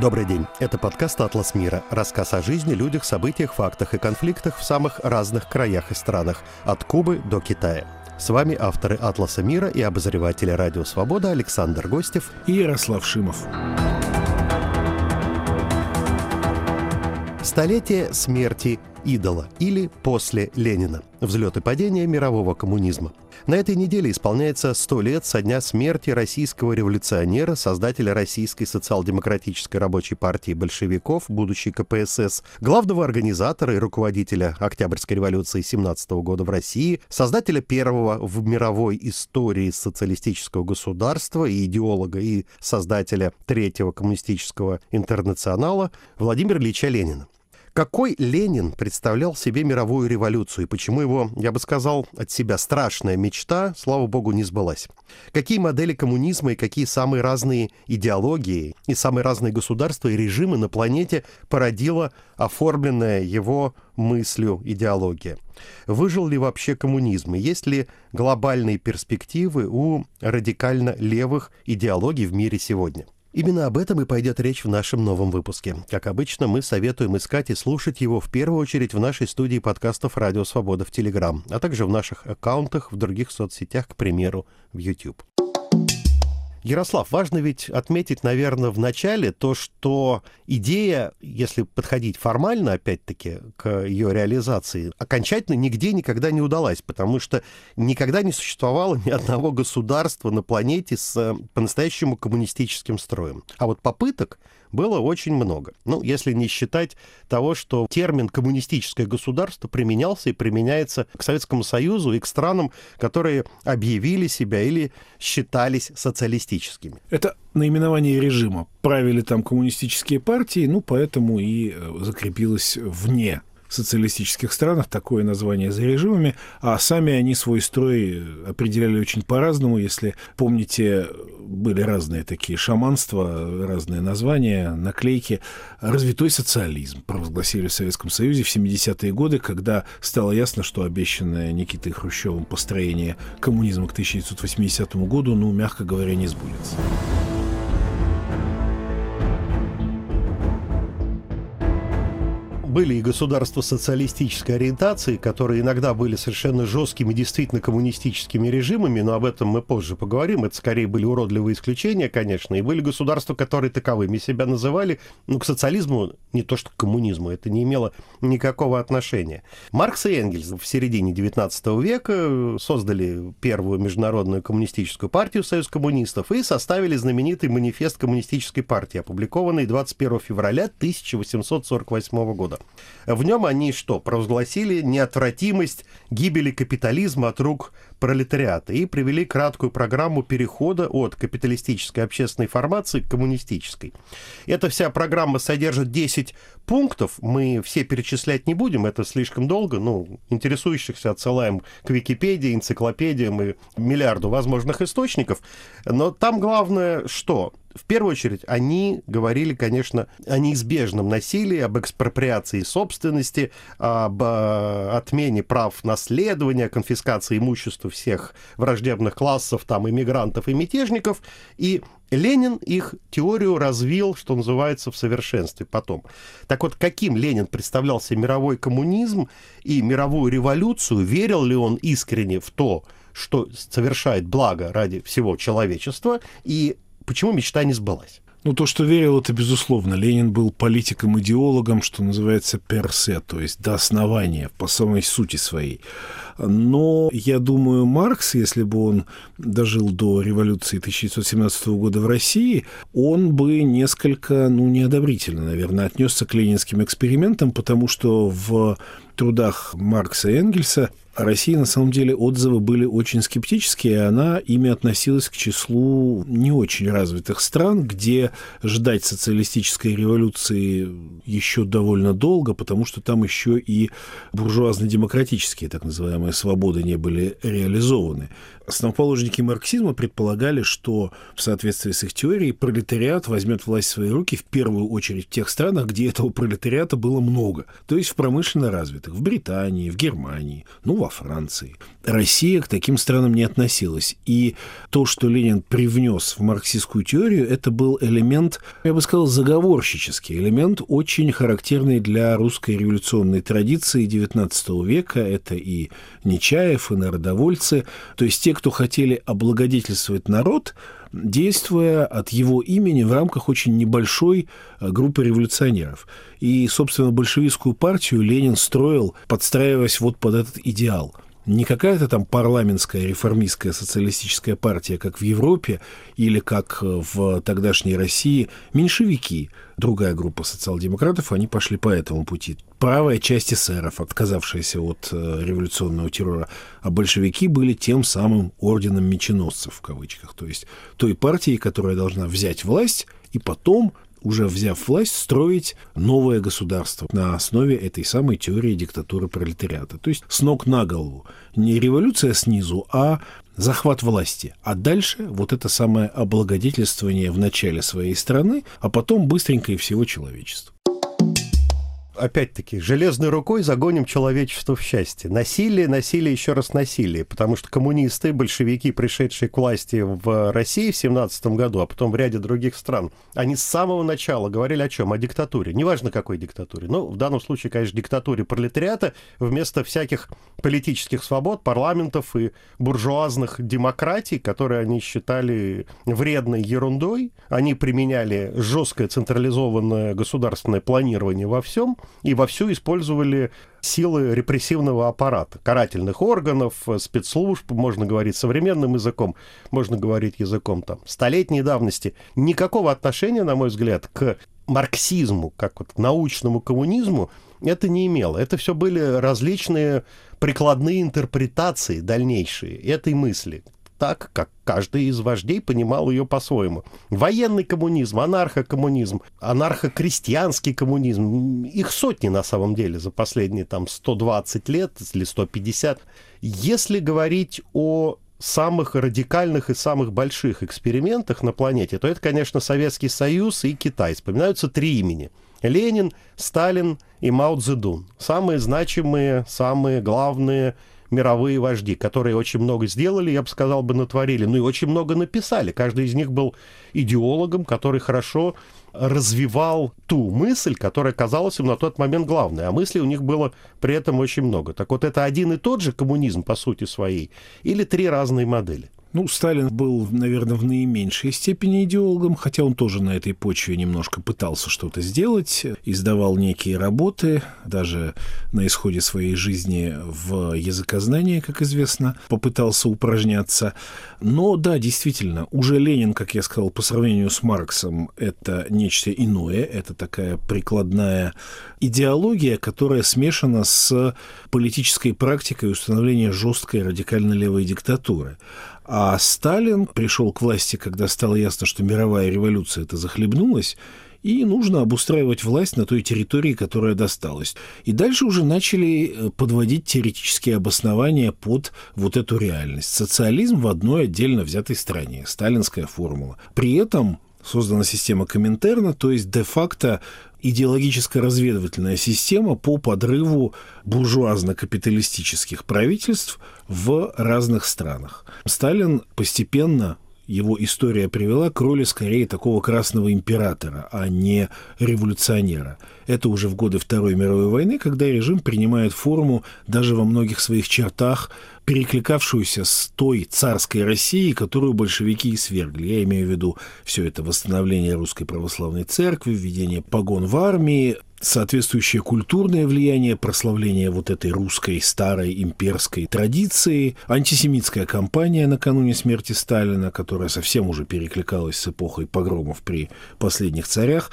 Добрый день. Это подкаст «Атлас мира». Рассказ о жизни, людях, событиях, фактах и конфликтах в самых разных краях и странах. От Кубы до Китая. С вами авторы «Атласа мира» и обозреватели «Радио Свобода» Александр Гостев и Ярослав Шимов. Столетие смерти идола или после Ленина. Взлет и падение мирового коммунизма. На этой неделе исполняется 100 лет со дня смерти российского революционера, создателя Российской социал-демократической рабочей партии большевиков, будущей КПСС, главного организатора и руководителя Октябрьской революции 17 года в России, создателя первого в мировой истории социалистического государства и идеолога и создателя третьего коммунистического интернационала Владимира Ильича Ленина. Какой Ленин представлял себе мировую революцию и почему его, я бы сказал, от себя страшная мечта, слава богу, не сбылась? Какие модели коммунизма и какие самые разные идеологии и самые разные государства и режимы на планете породила оформленная его мыслью идеология? Выжил ли вообще коммунизм? И есть ли глобальные перспективы у радикально левых идеологий в мире сегодня? Именно об этом и пойдет речь в нашем новом выпуске. Как обычно, мы советуем искать и слушать его в первую очередь в нашей студии подкастов «Радио Свобода» в Телеграм, а также в наших аккаунтах в других соцсетях, к примеру, в YouTube. Ярослав, важно ведь отметить, наверное, в начале то, что идея, если подходить формально, опять-таки, к ее реализации, окончательно нигде никогда не удалась, потому что никогда не существовало ни одного государства на планете с э, по-настоящему коммунистическим строем. А вот попыток было очень много. Ну, если не считать того, что термин «коммунистическое государство» применялся и применяется к Советскому Союзу и к странам, которые объявили себя или считались социалистическими. Это наименование режима. Правили там коммунистические партии, ну, поэтому и э, закрепилось вне социалистических странах такое название за режимами, а сами они свой строй определяли очень по-разному. Если помните, были разные такие шаманства, разные названия, наклейки. Развитой социализм провозгласили в Советском Союзе в 70-е годы, когда стало ясно, что обещанное Никитой Хрущевым построение коммунизма к 1980 году, ну, мягко говоря, не сбудется. Были и государства социалистической ориентации, которые иногда были совершенно жесткими, действительно коммунистическими режимами, но об этом мы позже поговорим. Это скорее были уродливые исключения, конечно, и были государства, которые таковыми себя называли. Ну, к социализму, не то что к коммунизму, это не имело никакого отношения. Маркс и Энгельс в середине XIX века создали первую международную коммунистическую партию Союз коммунистов и составили знаменитый манифест коммунистической партии, опубликованный 21 февраля 1848 года. В нем они что? Провозгласили неотвратимость гибели капитализма от рук пролетариата и привели краткую программу перехода от капиталистической общественной формации к коммунистической. Эта вся программа содержит 10 пунктов, мы все перечислять не будем, это слишком долго, ну, интересующихся отсылаем к Википедии, энциклопедиям и миллиарду возможных источников, но там главное что? В первую очередь, они говорили, конечно, о неизбежном насилии, об экспроприации собственности, об э, отмене прав наследования, конфискации имущества всех враждебных классов, там, иммигрантов и мятежников. И Ленин их теорию развил, что называется, в совершенстве потом. Так вот, каким Ленин представлял себе мировой коммунизм и мировую революцию, верил ли он искренне в то, что совершает благо ради всего человечества, и почему мечта не сбылась? Ну, то, что верил, это безусловно. Ленин был политиком-идеологом, что называется, персе, то есть до основания, по самой сути своей. Но я думаю, Маркс, если бы он дожил до революции 1917 года в России, он бы несколько, ну, неодобрительно, наверное, отнесся к ленинским экспериментам, потому что в трудах Маркса и Энгельса о России, на самом деле, отзывы были очень скептические, и она ими относилась к числу не очень развитых стран, где ждать социалистической революции еще довольно долго, потому что там еще и буржуазно-демократические так называемые самые свободы не были реализованы. Основоположники марксизма предполагали, что в соответствии с их теорией пролетариат возьмет власть в свои руки в первую очередь в тех странах, где этого пролетариата было много, то есть в промышленно развитых, в Британии, в Германии, ну, во Франции. Россия к таким странам не относилась. И то, что Ленин привнес в марксистскую теорию, это был элемент, я бы сказал, заговорщический, элемент очень характерный для русской революционной традиции XIX века. Это и Нечаев, и народовольцы, то есть те, кто хотели облагодетельствовать народ, действуя от его имени в рамках очень небольшой э, группы революционеров. И, собственно, большевистскую партию Ленин строил, подстраиваясь вот под этот идеал – не какая-то там парламентская реформистская социалистическая партия, как в Европе или как э, в тогдашней России, меньшевики, другая группа социал-демократов, они пошли по этому пути. Правая часть эсеров, отказавшаяся от э, революционного террора, а большевики были тем самым орденом меченосцев, в кавычках, то есть той партией, которая должна взять власть и потом уже взяв власть, строить новое государство на основе этой самой теории диктатуры пролетариата. То есть с ног на голову. Не революция снизу, а захват власти. А дальше вот это самое облагодетельствование в начале своей страны, а потом быстренько и всего человечества опять-таки, железной рукой загоним человечество в счастье. Насилие, насилие, еще раз насилие. Потому что коммунисты, большевики, пришедшие к власти в России в 17 году, а потом в ряде других стран, они с самого начала говорили о чем? О диктатуре. Неважно, какой диктатуре. Ну, в данном случае, конечно, диктатуре пролетариата вместо всяких политических свобод, парламентов и буржуазных демократий, которые они считали вредной ерундой. Они применяли жесткое централизованное государственное планирование во всем – и вовсю использовали силы репрессивного аппарата, карательных органов, спецслужб, можно говорить современным языком, можно говорить языком там столетней давности. Никакого отношения, на мой взгляд, к марксизму, как вот научному коммунизму, это не имело. Это все были различные прикладные интерпретации дальнейшие этой мысли так, как каждый из вождей понимал ее по-своему. Военный коммунизм, анархокоммунизм, анархокрестьянский коммунизм, их сотни на самом деле за последние там 120 лет или 150. Если говорить о самых радикальных и самых больших экспериментах на планете, то это, конечно, Советский Союз и Китай. Вспоминаются три имени. Ленин, Сталин и Мао Цзэдун. Самые значимые, самые главные мировые вожди, которые очень много сделали, я бы сказал, бы натворили, ну и очень много написали. Каждый из них был идеологом, который хорошо развивал ту мысль, которая казалась им на тот момент главной, а мыслей у них было при этом очень много. Так вот, это один и тот же коммунизм по сути своей или три разные модели? Ну, Сталин был, наверное, в наименьшей степени идеологом, хотя он тоже на этой почве немножко пытался что-то сделать, издавал некие работы, даже на исходе своей жизни в языкознании, как известно, попытался упражняться. Но да, действительно, уже Ленин, как я сказал, по сравнению с Марксом, это нечто иное, это такая прикладная идеология, которая смешана с политической практикой установления жесткой радикально левой диктатуры. А Сталин пришел к власти, когда стало ясно, что мировая революция это захлебнулась, и нужно обустраивать власть на той территории, которая досталась. И дальше уже начали э, подводить теоретические обоснования под вот эту реальность. Социализм в одной отдельно взятой стране, сталинская формула. При этом создана система Коминтерна, то есть де-факто идеологическая разведывательная система по подрыву буржуазно-капиталистических правительств в разных странах. Сталин постепенно его история привела к роли скорее такого красного императора, а не революционера. Это уже в годы Второй мировой войны, когда режим принимает форму даже во многих своих чертах, перекликавшуюся с той царской Россией, которую большевики и свергли. Я имею в виду все это восстановление русской православной церкви, введение погон в армии, соответствующее культурное влияние, прославление вот этой русской старой имперской традиции, антисемитская кампания накануне смерти Сталина, которая совсем уже перекликалась с эпохой погромов при последних царях.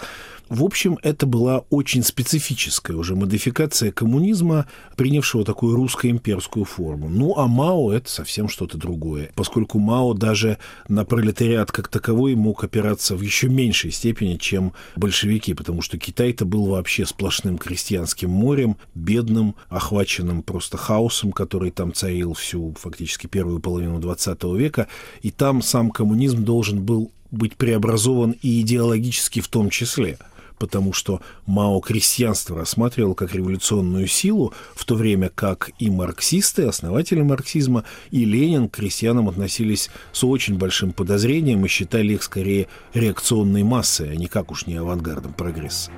В общем, это была очень специфическая уже модификация коммунизма, принявшего такую русско-имперскую форму. Ну, а Мао – это совсем что-то другое, поскольку Мао даже на пролетариат как таковой мог опираться в еще меньшей степени, чем большевики, потому что Китай-то был вообще сплошным крестьянским морем, бедным, охваченным просто хаосом, который там царил всю фактически первую половину XX века, и там сам коммунизм должен был быть преобразован и идеологически в том числе – потому что Мао крестьянство рассматривал как революционную силу, в то время как и марксисты, основатели марксизма, и Ленин к крестьянам относились с очень большим подозрением и считали их скорее реакционной массой, а никак уж не авангардом прогресса.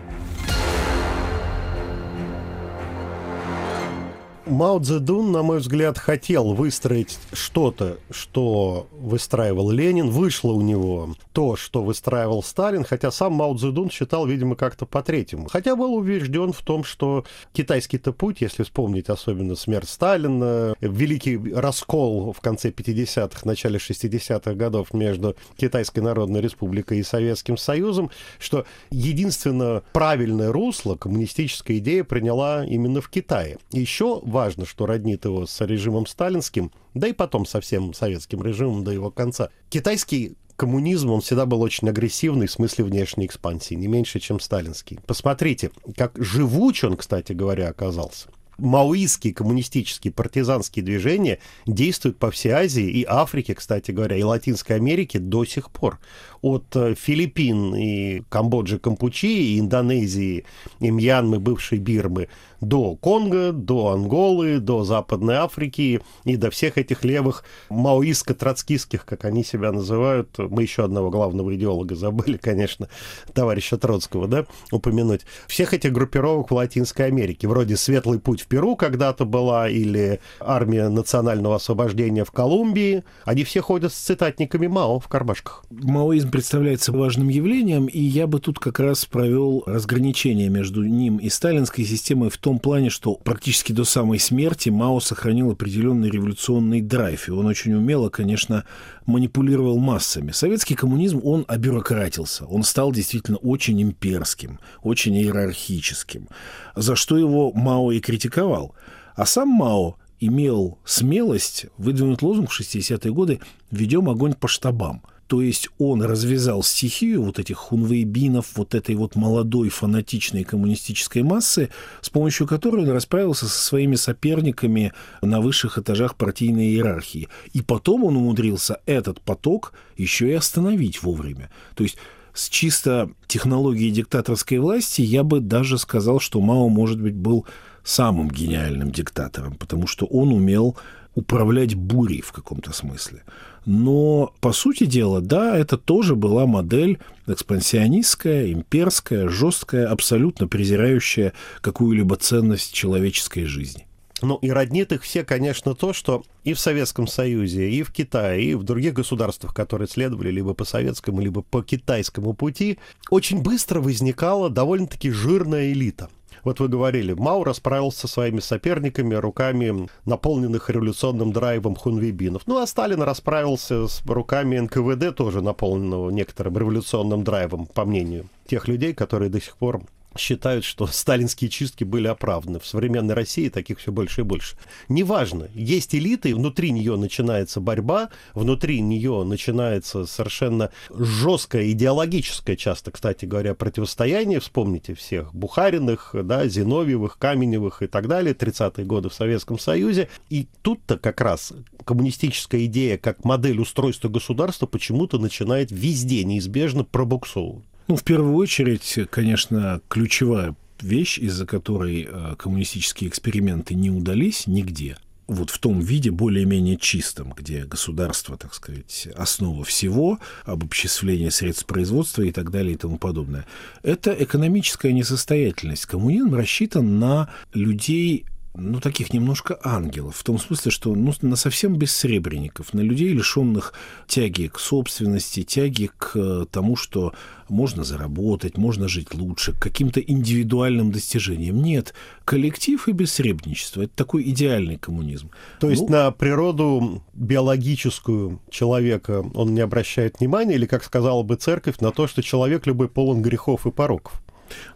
Мао Цзэдун, на мой взгляд, хотел выстроить что-то, что выстраивал Ленин. Вышло у него то, что выстраивал Сталин, хотя сам Мао Цзэдун считал, видимо, как-то по-третьему. Хотя был убежден в том, что китайский-то путь, если вспомнить особенно смерть Сталина, великий раскол в конце 50-х, начале 60-х годов между Китайской Народной Республикой и Советским Союзом, что единственно правильное русло коммунистическая идея приняла именно в Китае. Еще важно, что роднит его с режимом сталинским, да и потом со всем советским режимом до его конца. Китайский коммунизм, он всегда был очень агрессивный в смысле внешней экспансии, не меньше, чем сталинский. Посмотрите, как живуч он, кстати говоря, оказался маоистские коммунистические партизанские движения действуют по всей Азии и Африке, кстати говоря, и Латинской Америке до сих пор. От э, Филиппин и Камбоджи, Кампучи, и Индонезии, и Мьянмы, бывшей Бирмы, до Конго, до Анголы, до Западной Африки и до всех этих левых маоистско-троцкистских, как они себя называют. Мы еще одного главного идеолога забыли, конечно, товарища Троцкого, да, упомянуть. Всех этих группировок в Латинской Америке, вроде «Светлый путь в Перу» когда-то была, или «Армия национального освобождения в Колумбии», они все ходят с цитатниками Мао в кармашках. Маоизм представляется важным явлением, и я бы тут как раз провел разграничение между ним и сталинской системой в том плане, что практически до самой смерти Мао сохранил определенный революционный драйв, и он очень умело, конечно, манипулировал массами. Советский коммунизм, он обюрократился, он стал действительно очень имперским, очень иерархическим, за что его Мао и критиковал. А сам Мао имел смелость выдвинуть лозунг в 60-е годы «Ведем огонь по штабам». То есть он развязал стихию вот этих хунвейбинов, вот этой вот молодой фанатичной коммунистической массы, с помощью которой он расправился со своими соперниками на высших этажах партийной иерархии. И потом он умудрился этот поток еще и остановить вовремя. То есть с чисто технологией диктаторской власти я бы даже сказал, что Мао, может быть, был самым гениальным диктатором, потому что он умел управлять бурей в каком-то смысле. Но, по сути дела, да, это тоже была модель экспансионистская, имперская, жесткая, абсолютно презирающая какую-либо ценность человеческой жизни. Ну и роднит их все, конечно, то, что и в Советском Союзе, и в Китае, и в других государствах, которые следовали либо по советскому, либо по китайскому пути, очень быстро возникала довольно-таки жирная элита. Вот вы говорили, Мау расправился со своими соперниками руками наполненных революционным драйвом хунвейбинов. Ну, а Сталин расправился с руками НКВД, тоже наполненного некоторым революционным драйвом, по мнению тех людей, которые до сих пор считают, что сталинские чистки были оправданы. В современной России таких все больше и больше. Неважно, есть элиты, внутри нее начинается борьба, внутри нее начинается совершенно жесткое идеологическое, часто, кстати говоря, противостояние. Вспомните всех Бухариных, да, Зиновьевых, Каменевых и так далее, 30-е годы в Советском Союзе. И тут-то как раз коммунистическая идея как модель устройства государства почему-то начинает везде неизбежно пробуксовывать. Ну, в первую очередь, конечно, ключевая вещь, из-за которой э, коммунистические эксперименты не удались нигде, вот в том виде более-менее чистом, где государство, так сказать, основа всего, обобществление средств производства и так далее и тому подобное. Это экономическая несостоятельность. Коммунизм рассчитан на людей ну, таких немножко ангелов, в том смысле, что ну, на совсем бессребренников, на людей, лишенных тяги к собственности, тяги к э, тому, что можно заработать, можно жить лучше, к каким-то индивидуальным достижениям. Нет, коллектив и бессребничество – это такой идеальный коммунизм. То есть ну, на природу биологическую человека он не обращает внимания, или, как сказала бы церковь, на то, что человек любой полон грехов и пороков?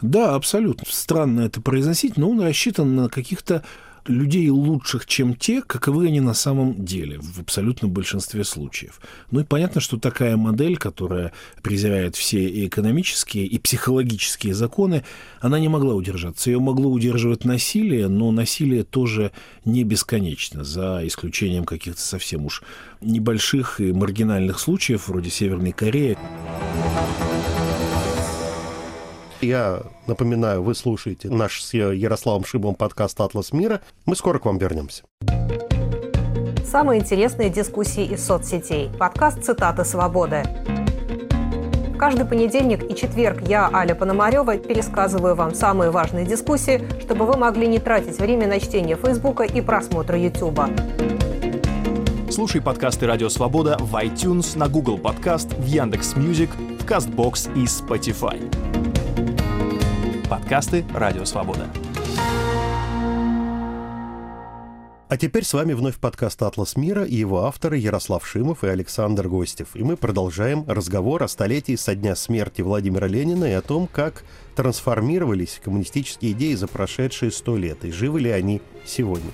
Да, абсолютно. Странно это произносить, но он рассчитан на каких-то людей лучших, чем те, каковы они на самом деле, в абсолютном большинстве случаев. Ну и понятно, что такая модель, которая презирает все и экономические, и психологические законы, она не могла удержаться. Ее могло удерживать насилие, но насилие тоже не бесконечно, за исключением каких-то совсем уж небольших и маргинальных случаев, вроде Северной Кореи. Я напоминаю, вы слушаете наш с Ярославом Шибом подкаст «Атлас мира». Мы скоро к вам вернемся. Самые интересные дискуссии из соцсетей. Подкаст «Цитаты свободы». Каждый понедельник и четверг я, Аля Пономарева, пересказываю вам самые важные дискуссии, чтобы вы могли не тратить время на чтение Фейсбука и просмотра Ютуба. Слушай подкасты «Радио Свобода» в iTunes, на Google Podcast, в Яндекс.Music, в Castbox и Spotify. Подкасты «Радио Свобода». А теперь с вами вновь подкаст «Атлас мира» и его авторы Ярослав Шимов и Александр Гостев. И мы продолжаем разговор о столетии со дня смерти Владимира Ленина и о том, как трансформировались коммунистические идеи за прошедшие сто лет, и живы ли они сегодня.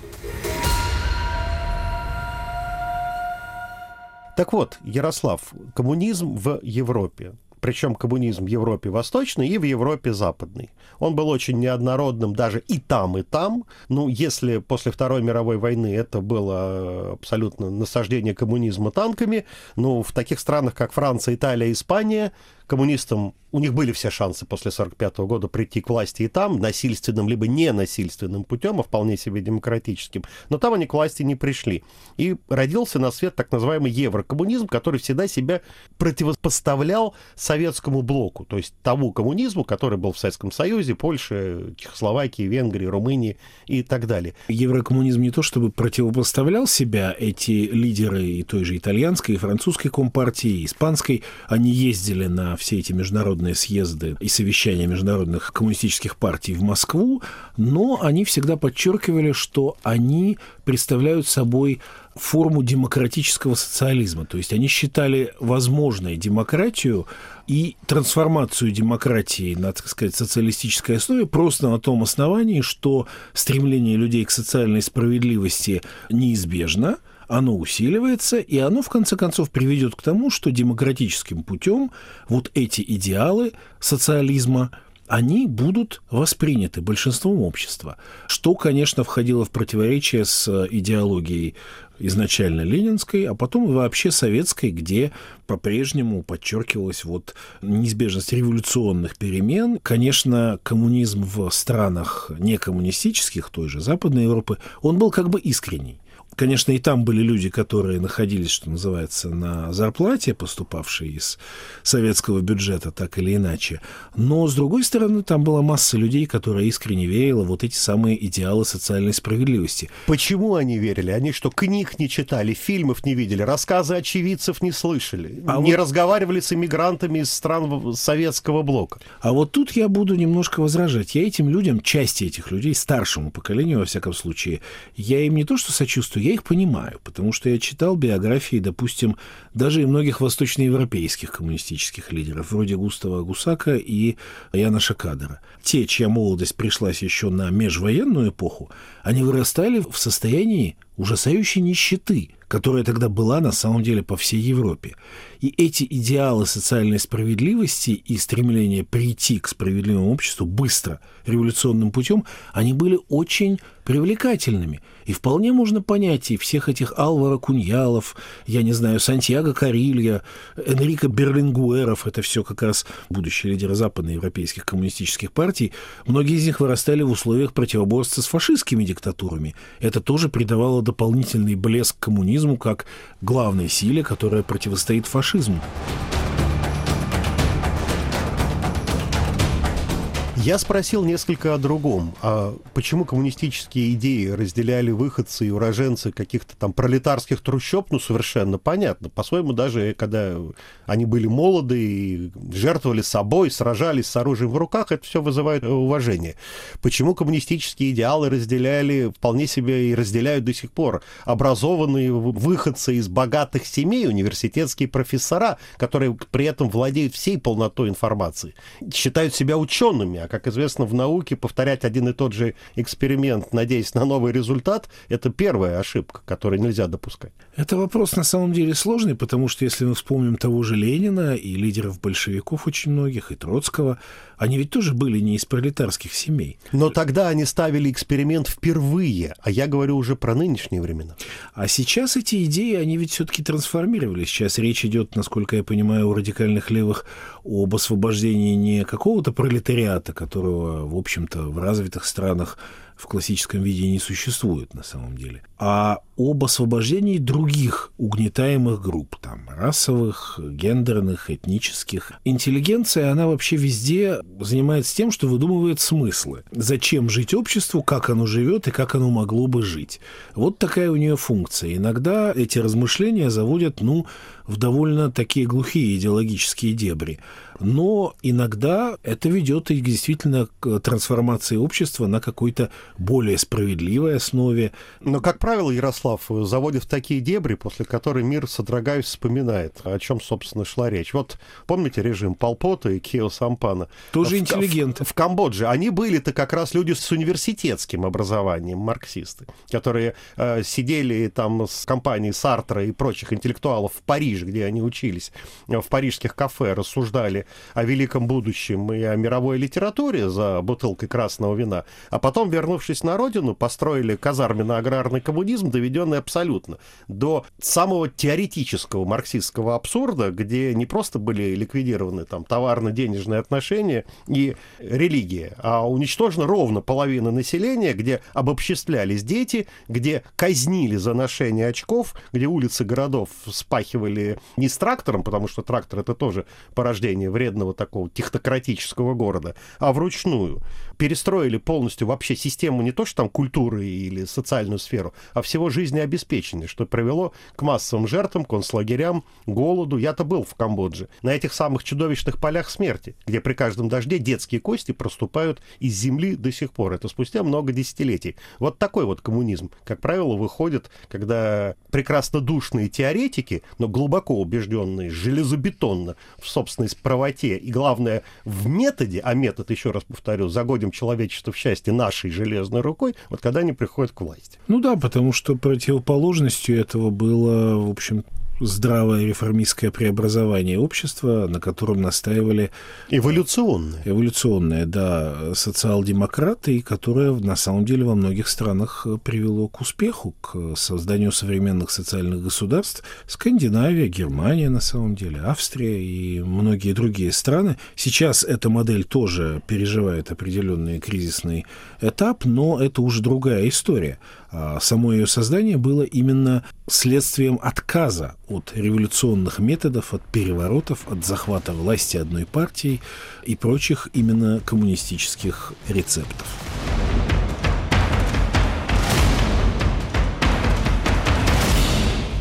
Так вот, Ярослав, коммунизм в Европе причем коммунизм в Европе Восточной и в Европе Западной. Он был очень неоднородным даже и там, и там. Ну, если после Второй мировой войны это было абсолютно насаждение коммунизма танками, ну, в таких странах, как Франция, Италия, Испания, коммунистам у них были все шансы после 1945 года прийти к власти и там, насильственным либо ненасильственным путем, а вполне себе демократическим. Но там они к власти не пришли. И родился на свет так называемый еврокоммунизм, который всегда себя противопоставлял советскому блоку, то есть тому коммунизму, который был в Советском Союзе, Польше, Чехословакии, Венгрии, Румынии и так далее. Еврокоммунизм не то чтобы противопоставлял себя, эти лидеры и той же итальянской, и французской компартии, и испанской, они ездили на все эти международные съезды и совещания международных коммунистических партий в Москву, но они всегда подчеркивали, что они представляют собой форму демократического социализма. То есть они считали возможной демократию и трансформацию демократии на, так сказать, социалистической основе просто на том основании, что стремление людей к социальной справедливости неизбежно – оно усиливается, и оно, в конце концов, приведет к тому, что демократическим путем вот эти идеалы социализма они будут восприняты большинством общества, что, конечно, входило в противоречие с идеологией изначально ленинской, а потом и вообще советской, где по-прежнему подчеркивалась вот неизбежность революционных перемен. Конечно, коммунизм в странах некоммунистических, той же Западной Европы, он был как бы искренний. Конечно, и там были люди, которые находились, что называется, на зарплате, поступавшие из советского бюджета, так или иначе. Но, с другой стороны, там была масса людей, которая искренне верила вот эти самые идеалы социальной справедливости. Почему они верили? Они что, книг не читали, фильмов не видели, рассказы очевидцев не слышали, а не вот... разговаривали с иммигрантами из стран советского блока? А вот тут я буду немножко возражать. Я этим людям, части этих людей, старшему поколению, во всяком случае, я им не то что сочувствую, я их понимаю, потому что я читал биографии, допустим, даже и многих восточноевропейских коммунистических лидеров, вроде Густава Гусака и Яна Шакадера. Те, чья молодость пришлась еще на межвоенную эпоху, они вырастали в состоянии ужасающей нищеты, которая тогда была на самом деле по всей Европе. И эти идеалы социальной справедливости и стремление прийти к справедливому обществу быстро, революционным путем, они были очень привлекательными. И вполне можно понять и всех этих Алвара Куньялов, я не знаю, Сантьяго Карилья, Энрико Берлингуэров, это все как раз будущие лидеры западноевропейских коммунистических партий. Многие из них вырастали в условиях противоборства с фашистскими диктатурами. Это тоже придавало дополнительный блеск коммунизму как главной силе, которая противостоит фашизму. Я спросил несколько о другом. А почему коммунистические идеи разделяли выходцы и уроженцы каких-то там пролетарских трущоб? Ну, совершенно понятно. По-своему, даже когда они были молоды и жертвовали собой, сражались с оружием в руках, это все вызывает уважение. Почему коммунистические идеалы разделяли вполне себе и разделяют до сих пор образованные выходцы из богатых семей, университетские профессора, которые при этом владеют всей полнотой информации, считают себя учеными, а, как известно, в науке повторять один и тот же эксперимент, надеясь на новый результат, это первая ошибка, которую нельзя допускать. Это вопрос на самом деле сложный, потому что если мы вспомним того же Ленина и лидеров большевиков очень многих, и Троцкого, они ведь тоже были не из пролетарских семей. Но тогда они ставили эксперимент впервые, а я говорю уже про нынешние времена. А сейчас эти идеи, они ведь все-таки трансформировались. Сейчас речь идет, насколько я понимаю, у радикальных левых об освобождении не какого-то пролетариата, которого, в общем-то, в развитых странах в классическом виде не существует на самом деле, а об освобождении других угнетаемых групп, там, расовых, гендерных, этнических. Интеллигенция, она вообще везде занимается тем, что выдумывает смыслы. Зачем жить обществу, как оно живет и как оно могло бы жить. Вот такая у нее функция. Иногда эти размышления заводят, ну, в довольно такие глухие идеологические дебри. Но иногда это ведет и действительно к трансформации общества на какой-то более справедливой основе. Но, как правило, Ярослав заводит в такие дебри, после которых мир, содрогаясь, вспоминает, о чем, собственно, шла речь. Вот помните режим Полпота и Кио Сампана? Тоже в, интеллигенты. В, в Камбодже. Они были-то как раз люди с университетским образованием, марксисты, которые э, сидели там с компанией Сартра и прочих интеллектуалов в Париже, где они учились, в парижских кафе рассуждали о великом будущем и о мировой литературе за бутылкой красного вина, а потом, вернувшись на родину, построили казарменно-аграрный коммунизм, доведенный абсолютно до самого теоретического марксистского абсурда, где не просто были ликвидированы там товарно-денежные отношения и религия, а уничтожена ровно половина населения, где обобществлялись дети, где казнили за ношение очков, где улицы городов спахивали не с трактором, потому что трактор это тоже порождение вредного такого технократического города, а вручную. Перестроили полностью вообще систему не то, что там культуры или социальную сферу, а всего жизнеобеспечения, что привело к массовым жертвам, концлагерям, голоду. Я-то был в Камбодже. На этих самых чудовищных полях смерти, где при каждом дожде детские кости проступают из земли до сих пор. Это спустя много десятилетий. Вот такой вот коммунизм, как правило, выходит, когда прекрасно душные теоретики, но глубоко убежденные, железобетонно в собственной правоте и, главное, в методе, а метод, еще раз повторю, загодим человечество в счастье нашей железной рукой, вот когда они приходят к власти. Ну да, потому что противоположностью этого было, в общем, здравое реформистское преобразование общества, на котором настаивали... Эволюционное. Эволюционное, да, социал-демократы, и которое на самом деле во многих странах привело к успеху, к созданию современных социальных государств. Скандинавия, Германия на самом деле, Австрия и многие другие страны. Сейчас эта модель тоже переживает определенный кризисный этап, но это уже другая история. А само ее создание было именно следствием отказа от революционных методов, от переворотов, от захвата власти одной партии и прочих именно коммунистических рецептов.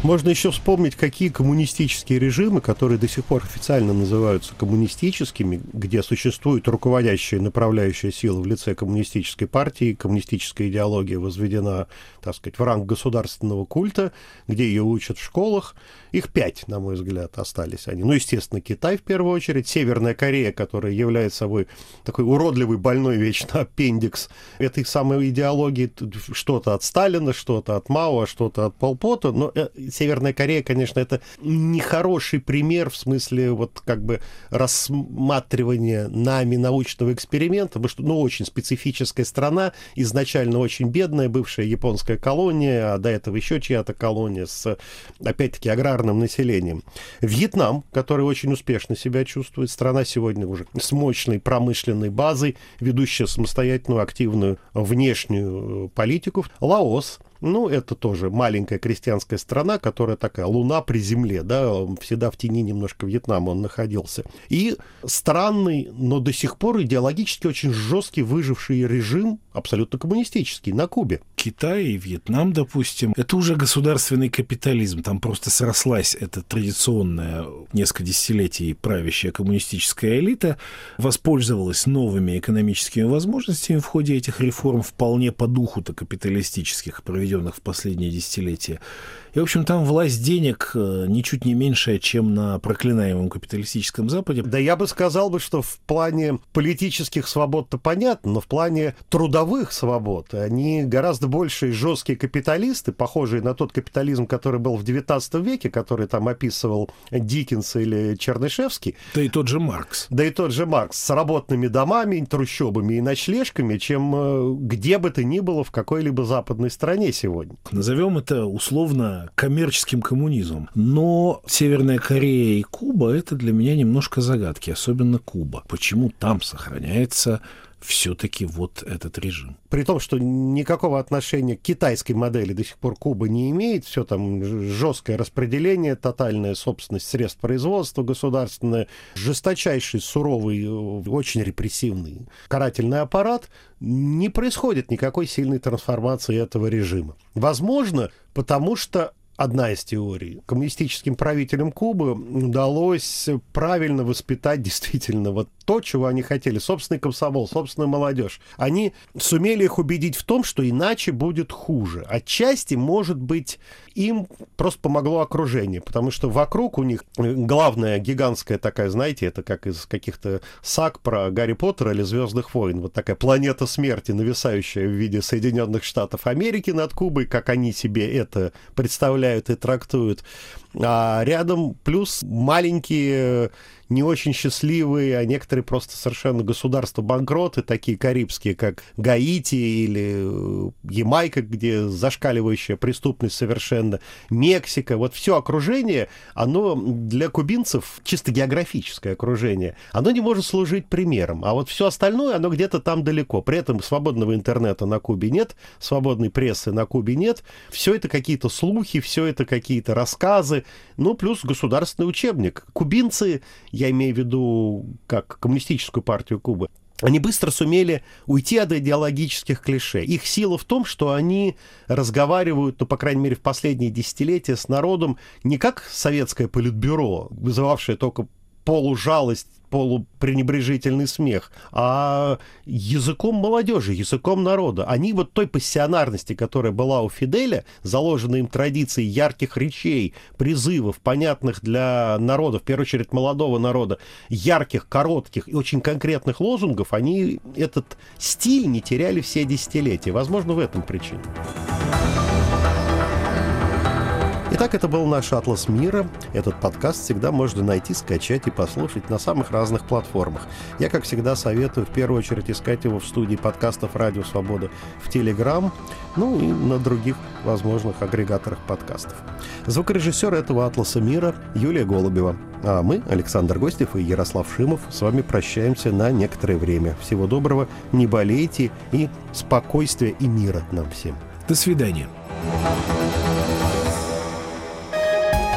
Можно еще вспомнить, какие коммунистические режимы, которые до сих пор официально называются коммунистическими, где существует руководящая направляющая сила в лице коммунистической партии, коммунистическая идеология возведена, так сказать, в ранг государственного культа, где ее учат в школах. Их пять, на мой взгляд, остались они. Ну, естественно, Китай в первую очередь, Северная Корея, которая является собой такой уродливый, больной вечно аппендикс этой самой идеологии, что-то от Сталина, что-то от Мао, что-то от Полпота, но э, Северная Корея, конечно, это нехороший пример в смысле вот как бы рассматривания нами научного эксперимента, потому что, ну, очень специфическая страна, изначально очень бедная, бывшая японская колония, а до этого еще чья-то колония с, опять-таки, аграрным населением. Вьетнам, который очень успешно себя чувствует, страна сегодня уже с мощной промышленной базой, ведущая самостоятельную активную внешнюю политику. Лаос, Ну, это тоже маленькая крестьянская страна, которая такая луна при земле, да, всегда в тени немножко Вьетнама он находился. И странный, но до сих пор идеологически очень жесткий выживший режим, абсолютно коммунистический, на Кубе. Китай и Вьетнам, допустим, это уже государственный капитализм. Там просто срослась эта традиционная несколько десятилетий правящая коммунистическая элита, воспользовалась новыми экономическими возможностями в ходе этих реформ, вполне по духу-то капиталистических, проведенных в последние десятилетия. И, в общем, там власть денег э, ничуть не меньшая, чем на проклинаемом капиталистическом Западе. Да я бы сказал бы, что в плане политических свобод-то понятно, но в плане трудовых свобод они гораздо больше жесткие капиталисты, похожие на тот капитализм, который был в XIX веке, который там описывал Диккенс или Чернышевский. Да и тот же Маркс. Да и тот же Маркс с работными домами, трущобами и ночлежками, чем э, где бы то ни было в какой-либо западной стране сегодня. Назовем это условно коммерческим коммунизмом. Но Северная Корея и Куба — это для меня немножко загадки, особенно Куба. Почему там сохраняется все-таки вот этот режим. При том, что никакого отношения к китайской модели до сих пор Куба не имеет, все там жесткое распределение, тотальная собственность средств производства государственное, жесточайший, суровый, очень репрессивный карательный аппарат, не происходит никакой сильной трансформации этого режима. Возможно, потому что одна из теорий. Коммунистическим правителям Кубы удалось правильно воспитать действительно вот то, чего они хотели. Собственный комсомол, собственную молодежь. Они сумели их убедить в том, что иначе будет хуже. Отчасти, может быть, им просто помогло окружение, потому что вокруг у них главная гигантская такая, знаете, это как из каких-то саг про Гарри Поттера или Звездных войн, вот такая планета смерти, нависающая в виде Соединенных Штатов Америки над Кубой, как они себе это представляют и трактуют. А рядом плюс маленькие не очень счастливые, а некоторые просто совершенно государства-банкроты, такие карибские, как Гаити или э, Ямайка, где зашкаливающая преступность совершенно, Мексика. Вот все окружение, оно для кубинцев, чисто географическое окружение, оно не может служить примером. А вот все остальное, оно где-то там далеко. При этом свободного интернета на Кубе нет, свободной прессы на Кубе нет. Все это какие-то слухи, все это какие-то рассказы, ну, плюс государственный учебник. Кубинцы я имею в виду как коммунистическую партию Кубы, они быстро сумели уйти от идеологических клише. Их сила в том, что они разговаривают, ну, по крайней мере, в последние десятилетия с народом не как советское политбюро, вызывавшее только полужалость полупренебрежительный смех, а языком молодежи, языком народа. Они вот той пассионарности, которая была у Фиделя, заложенной им традиции ярких речей, призывов, понятных для народа, в первую очередь молодого народа, ярких, коротких и очень конкретных лозунгов, они этот стиль не теряли все десятилетия. Возможно, в этом причина. Итак, это был наш «Атлас мира». Этот подкаст всегда можно найти, скачать и послушать на самых разных платформах. Я, как всегда, советую в первую очередь искать его в студии подкастов «Радио Свобода» в Телеграм, ну и на других возможных агрегаторах подкастов. Звукорежиссер этого «Атласа мира» Юлия Голубева. А мы, Александр Гостев и Ярослав Шимов, с вами прощаемся на некоторое время. Всего доброго, не болейте и спокойствия и мира нам всем. До свидания.